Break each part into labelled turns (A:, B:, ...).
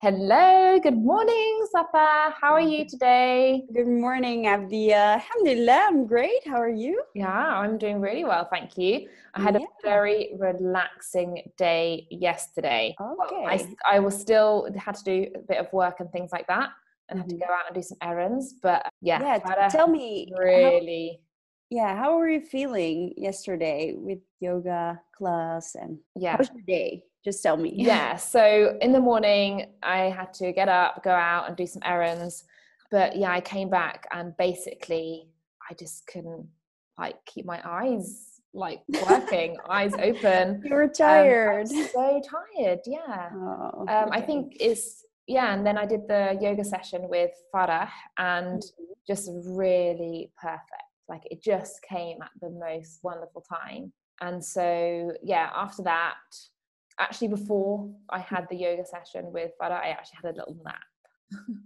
A: Hello, good morning, Safa. How are you today?
B: Good morning, Abdia. Alhamdulillah, I'm great. How are you?
A: Yeah, I'm doing really well, thank you. I had
B: Yeah.
A: a very relaxing day yesterday. Well, I, I was still had to do a bit of work and things like that, and had to
B: Mhm.
A: go out and do some errands. But yeah,
B: Yeah, tell me, how,
A: really,
B: yeah, how were you feeling yesterday with yoga class and
A: yeah.
B: how was your day? Just tell me.
A: yeah so in the morning i had to get up go out and do some errands but yeah i came back and basically i just couldn't like keep my eyes like working eyes open
B: You were
A: Um,
B: tired.
A: was so tired yeah
B: Oh,
A: um, i think it's yeah and then i did the yoga session with farah and
B: Mhm.
A: just really perfect like it just came at the most wonderful time and so yeah after that actually before i had the yoga session with farah i actually had a little nap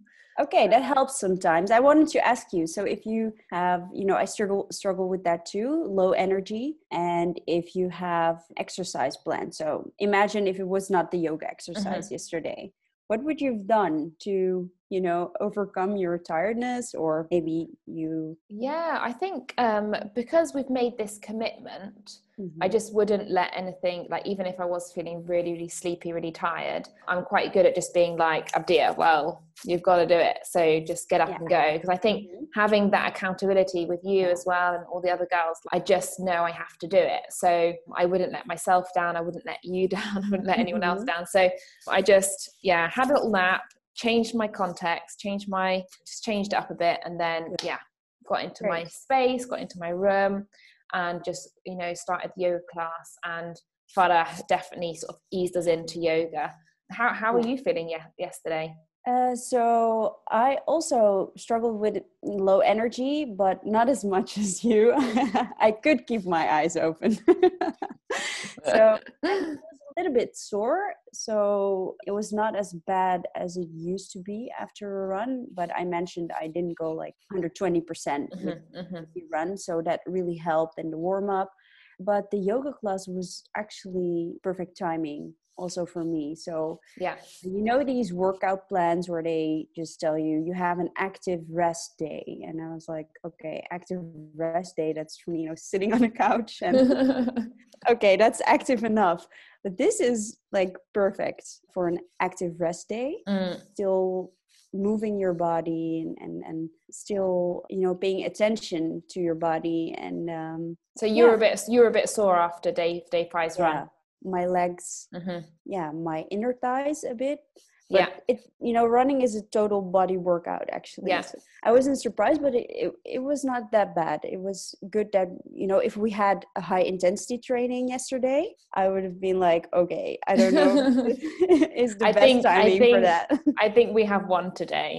B: Okay, that helps sometimes. I wanted to ask you. So, if you have, you know, I struggle struggle with that too, low energy, and if you have exercise plan. So, imagine if it was not the yoga mm-hmm. exercise yesterday, what would you have done to, you know, overcome your tiredness, or maybe you?
A: yeah i think um, because we've made this commitment I
B: Mhm.
A: just wouldn't let anything like even if I was feeling really really sleepy really tired I'm quite good at just being like Abdia well you've got to do it so just get up
B: Yeah.
A: and go because I think
B: Mhm.
A: having that accountability with you
B: Yeah.
A: as well and all the other girls I just know I have to do it so I wouldn't let myself down I wouldn't let you down I wouldn't let anyone else
B: Mhm.
A: down so I just yeah had a little nap changed my context changed my just changed it up a bit and then yeah got into my space got into my room and just you know started the yoga class and Farah definitely sort of eased us into yoga. How how are
B: Yeah.
A: you feeling ye- yesterday?
B: Uh, so I also struggled with low energy, but not as much as you. I could keep my eyes open. so it was a little bit sore. So it was not as bad as it used to be after a run. But I mentioned I didn't go like 120% with
A: Mhm, mhm.
B: the run, so that really helped in the warm up. But the yoga class was actually perfect timing also for me. So
A: Yeah,
B: you know these workout plans where they just tell you you have an active rest day and i was like okay active rest day that's for me you know sitting on a couch and okay that's active enough but this is like perfect for an active rest day
A: Mm,
B: still moving your body and and, and still you know paying attention to your body and um
A: So you're
B: Yeah.
A: a bit you were a bit sore after day day five's
B: yeah
A: run.
B: my legs
A: hmm
B: yeah my inner thighs a bit but
A: Yeah.
B: it you know running is a total body workout actually
A: Yeah.
B: So i wasn't surprised but it, it, it was not that bad it was good that you know if we had a high intensity training yesterday i would have been like okay i don't know is the
A: I
B: best
A: think- I
B: timing for
A: think-
B: that
A: I think we have one today.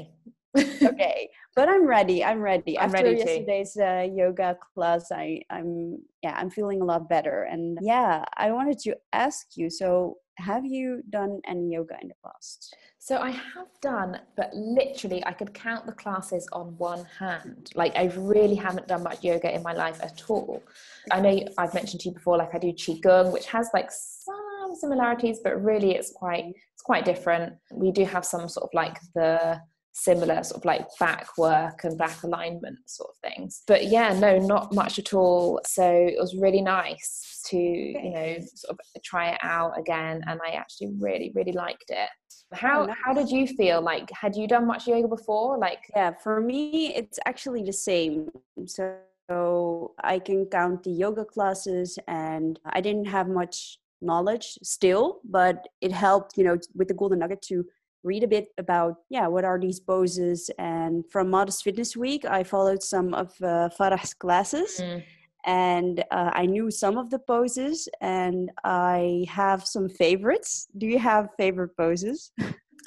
B: okay but i'm ready i'm ready
A: I'm
B: after
A: ready
B: yesterday's uh, yoga class i i'm yeah i'm feeling a lot better and yeah i wanted to ask you so have you done any yoga in the past
A: So I have done, but literally I could count the classes on one hand. Like I really haven't done much yoga in my life at all. I know I've mentioned to you before, like I do qigong, which has like some similarities, but really it's quite mm-hmm. it's quite different. We do have some sort of like the similar sort of like back work and back alignment sort of things. But yeah, no, not much at all. So it was really nice to you know sort of try it out again, and I actually really really liked it. How
B: nice.
A: how did you feel? Like, had you done much yoga before? Like,
B: Yeah, for me, it's actually the same. So I can count the yoga classes, and I didn't have much knowledge still, but it helped, you know, with the Golden Nugget to read a bit about, yeah, what are these poses. And from Modest Fitness Week, I followed some of uh, Farah's classes.
A: mm,
B: And uh, I knew some of the poses, and I have some favorites. Do you have favorite poses?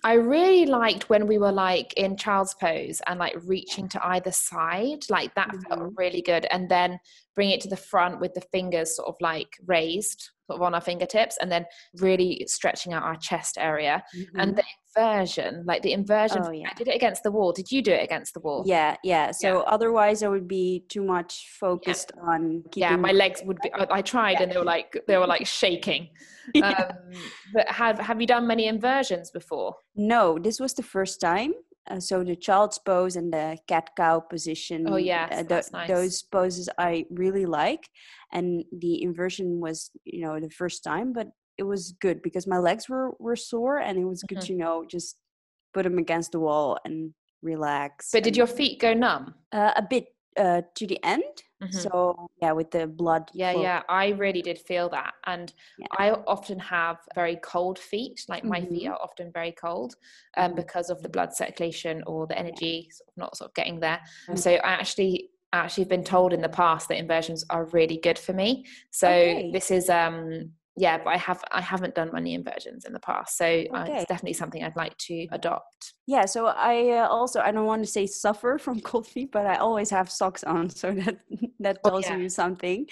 A: I really liked when we were like in child's pose and like reaching to either side. Like that felt
B: Mhm.
A: really good. And then bring it to the front with the fingers sort of like raised, sort of on our fingertips, and then really stretching out our chest area.
B: Mm-hmm.
A: And the inversion, like the inversion.
B: Oh, yeah.
A: I did it against the wall. Did you do it against the wall?
B: Yeah, yeah. So otherwise, I would be too much focused on keeping.
A: Yeah, my legs would be. I, I tried,
B: Yeah.
A: and they were like they were like shaking.
B: Yeah.
A: Um, but have have you done many inversions before?
B: No, this was the first time. Uh, so the child's pose and the cat cow position.
A: Oh, yeah
B: uh,
A: that's nice.
B: Those poses I really like, and the inversion was you know the first time, but it was good because my legs were were sore, and it was good
A: Mhm.
B: to you know just put them against the wall and relax.
A: But did your feet go numb?
B: uh, a bit uh, to the end?
A: Mhm.
B: So yeah, with the blood.
A: Yeah,
B: flow.
A: yeah, I really did feel that. And
B: Yeah.
A: I often have very cold feet, like my feet
B: Mhm.
A: are often very cold um,
B: Mhm.
A: because of the blood circulation or the energy sort of not sort of getting there.
B: Mm.
A: So I actually actually have been told in the past that inversions are really good for me. So
B: Okay.
A: this is um yeah, but I have I haven't done money inversions in the past. So uh, it's definitely something I'd like to adopt.
B: Yeah, so I uh, also I don't want to say suffer from cold feet, but I always have socks on, so that that
A: Oh,
B: tells
A: yeah.
B: you something.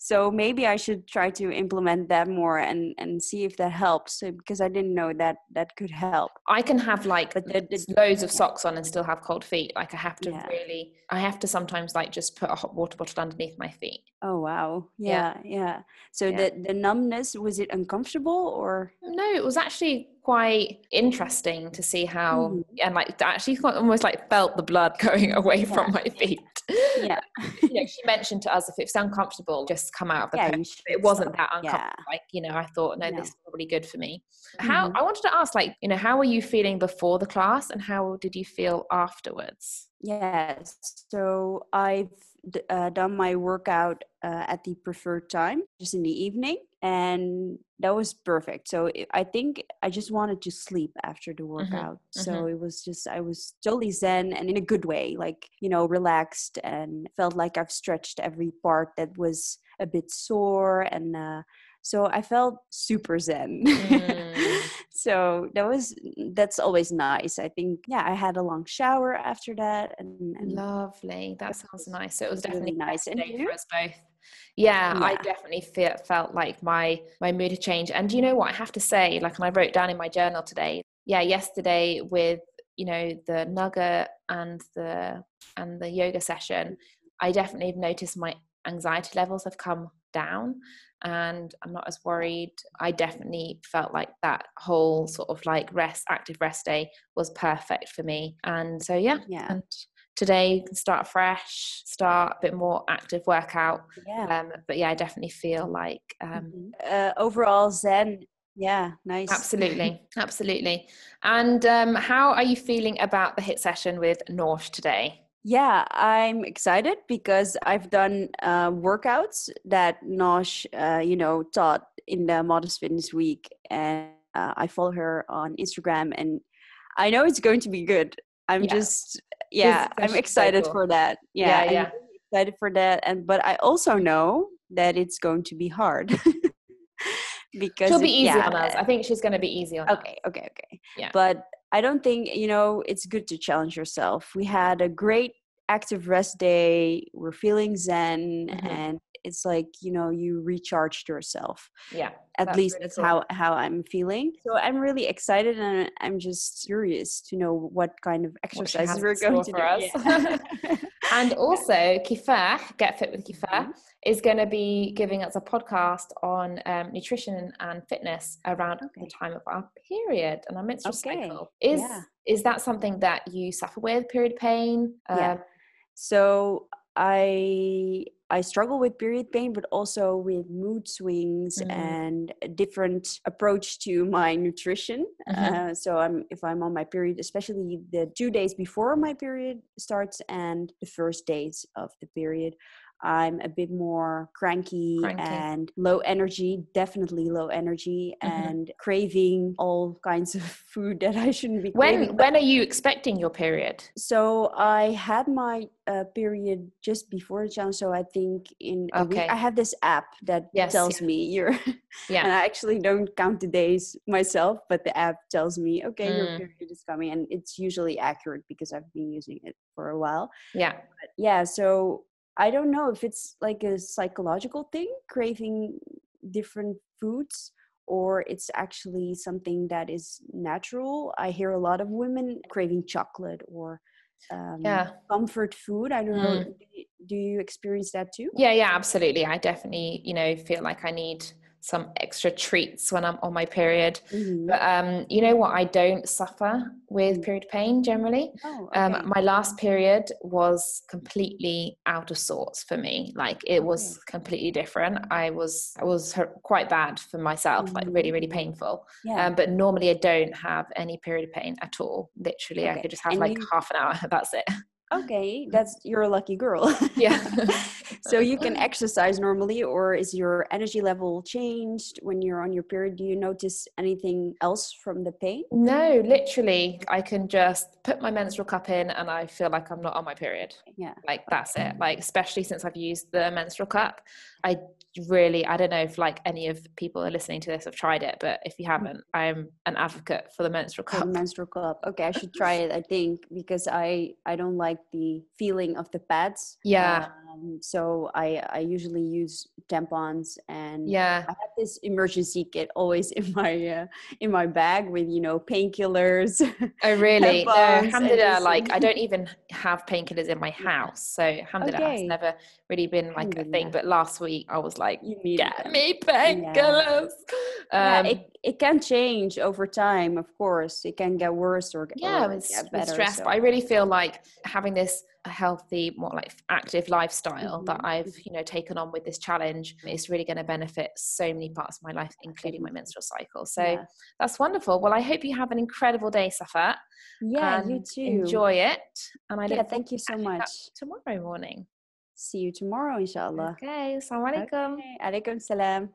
B: So maybe I should try to implement that more and and see if that helps uh, because I didn't know that that could help.
A: I can have like
B: But the- the-
A: loads of socks on and still have cold feet. Like I have to
B: Yeah.
A: really, I have to sometimes like just put a hot water bottle underneath my feet.
B: Oh wow,
A: Yeah.
B: yeah, yeah. So
A: Yeah.
B: the the numbness was it uncomfortable or?
A: No, it was actually quite interesting to see how,
B: Mhm.
A: and like actually quite almost like felt the blood going away from my feet.
B: Yeah,
A: you know, she mentioned to us if it's uncomfortable, just come out of the
B: yeah.
A: It wasn't
B: stop.
A: that uncomfortable.
B: Yeah.
A: Like, you know, I thought, no,
B: No.
A: this is probably good for me. How
B: Mhm.
A: I wanted to ask, like, you know, how were you feeling before the class and how did you feel afterwards?
B: Yes. So I've uh, done my workout uh, at the preferred time, just in the evening, and that was perfect. So i I think I just wanted to sleep after the workout. So it was just I was totally zen and in a good way, like you know, relaxed and felt like I've stretched every part that was a bit sore, and uh, so I felt super zen.
A: Mm.
B: so that was that's always nice. I think yeah, I had a long shower after that, and, and
A: Lovely. That sounds nice. So it was
B: was really
A: definitely
B: nice. And you?
A: for us both. Yeah, I definitely feel, felt like my my mood had changed. And you know what I have to say? Like, and I wrote down in my journal today. Yeah, yesterday with you know the nugget and the and the yoga session, I definitely have noticed my anxiety levels have come down and I'm not as worried. I definitely felt like that whole sort of like rest, active rest day was perfect for me. And so, yeah,
B: yeah,
A: and today you can start fresh start a bit more active workout
B: yeah.
A: um but yeah i definitely feel like um
B: Mhm. uh, overall zen yeah nice
A: absolutely absolutely and um how are you feeling about the HIIT session with Nosh today
B: yeah i'm excited because i've done uh, workouts that nosh uh, you know taught in the modest fitness week and uh, i follow her on instagram and i know it's going to be good i'm
A: Yeah.
B: just yeah i'm
A: so
B: excited
A: cool.
B: for that yeah,
A: Yeah,
B: I'm
A: yeah.
B: really excited for that and but i also know that it's going to be hard because
A: she'll be easy
B: yeah,
A: on us i think she's going to be easy on us
B: okay okay okay
A: Yeah.
B: but i don't think you know it's good to challenge yourself we had a great active rest day we're feeling zen
A: Mhm.
B: and it's like you know you recharged yourself
A: yeah
B: at least
A: really
B: that's
A: cool.
B: how how i'm feeling so i'm really excited and i'm just curious to know what kind of exercises we're going to
A: for
B: do
A: us.
B: Yeah.
A: and also Kifar, Get Fit with Kifar,
B: Mhm.
A: is going to be giving us a podcast on um, nutrition and fitness around
B: Okay.
A: the time of our period and our menstrual
B: Okay,
A: cycle. Is
B: yeah.
A: is that something that you suffer with? Period pain?
B: Yeah.
A: Um,
B: So I I struggle with period pain, but also with mood swings
A: Mm.
B: and a different approach to my nutrition.
A: Mhm.
B: Uh, so I'm if I'm on my period, especially the two days before my period starts and the first days of the period. I'm a bit more cranky,
A: Cranky.
B: and low energy, definitely low energy,
A: Mhm.
B: and craving all kinds of food that I shouldn't be
A: When
B: craving.
A: when are you expecting your period?
B: So I had my uh, period just before the challenge. So I think in a week I have this app that
A: Yes,
B: tells me you're.
A: Yeah.
B: and I actually don't count the days myself, but the app tells me, okay, your
A: Mm.
B: period is coming, and it's usually accurate because I've been using it for a while.
A: Yeah.
B: But yeah, so I don't know if it's like a psychological thing, craving different foods, or it's actually something that is natural. I hear a lot of women craving chocolate or um,
A: yeah
B: comfort food. I don't know. Do you experience that too?
A: yeah yeah absolutely i definitely you know feel like i need some extra treats when i'm on my period.
B: Mhm.
A: but um you know what? I don't suffer with
B: Mm.
A: period pain generally.
B: Oh,
A: um my last period was completely out of sorts for me. Like it was completely different. I was i was quite bad for myself like really really painful.
B: Yeah.
A: um but normally i don't have any period pain at all. Literally i could just have
B: And
A: like
B: you-
A: half an hour. That's it
B: okay, that's you're a lucky girl.
A: yeah
B: so you can exercise normally or is your energy level changed when you're on your period do you notice anything else from the pain
A: No, literally, I can just put my menstrual cup in and I feel like I'm not on my period.
B: yeah
A: Like, that's it. Like, especially since I've used the menstrual cup, I really, I don't know if like any of people are listening to this have tried it, but if you haven't, I'm an advocate for the menstrual
B: for the
A: cup.
B: menstrual cup okay i should try it i think because i i don't like the feeling of the pads
A: Yeah.
B: Um, um, so i i usually use tampons and
A: Yeah.
B: I have this emergency kit always in my uh, in my bag with you know painkillers.
A: Oh, really? No, alhamdulillah, like, I don't even have painkillers in my house. So, alhamdulillah, it's never really been like a thing. But last week, I was like,
B: you need
A: get
B: them.
A: me painkillers.
B: yeah,
A: Um,
B: it, it can change over time, of course. It can get worse or, get-
A: yeah
B: or
A: with,
B: get better.
A: stress
B: so-
A: but i really feel like having this healthy more like active lifestyle that
B: Mhm,
A: i've you know taken on with this challenge is really going to benefit so many parts of my life including my menstrual cycle so
B: yeah,
A: that's wonderful well i hope you have an incredible day safat
B: yeah you too.
A: enjoy it and i
B: Yeah,
A: look
B: thank you so much.
A: tomorrow morning
B: See you tomorrow, inshallah.
A: okay assalamu alaikum
B: Okay, alaikum salam.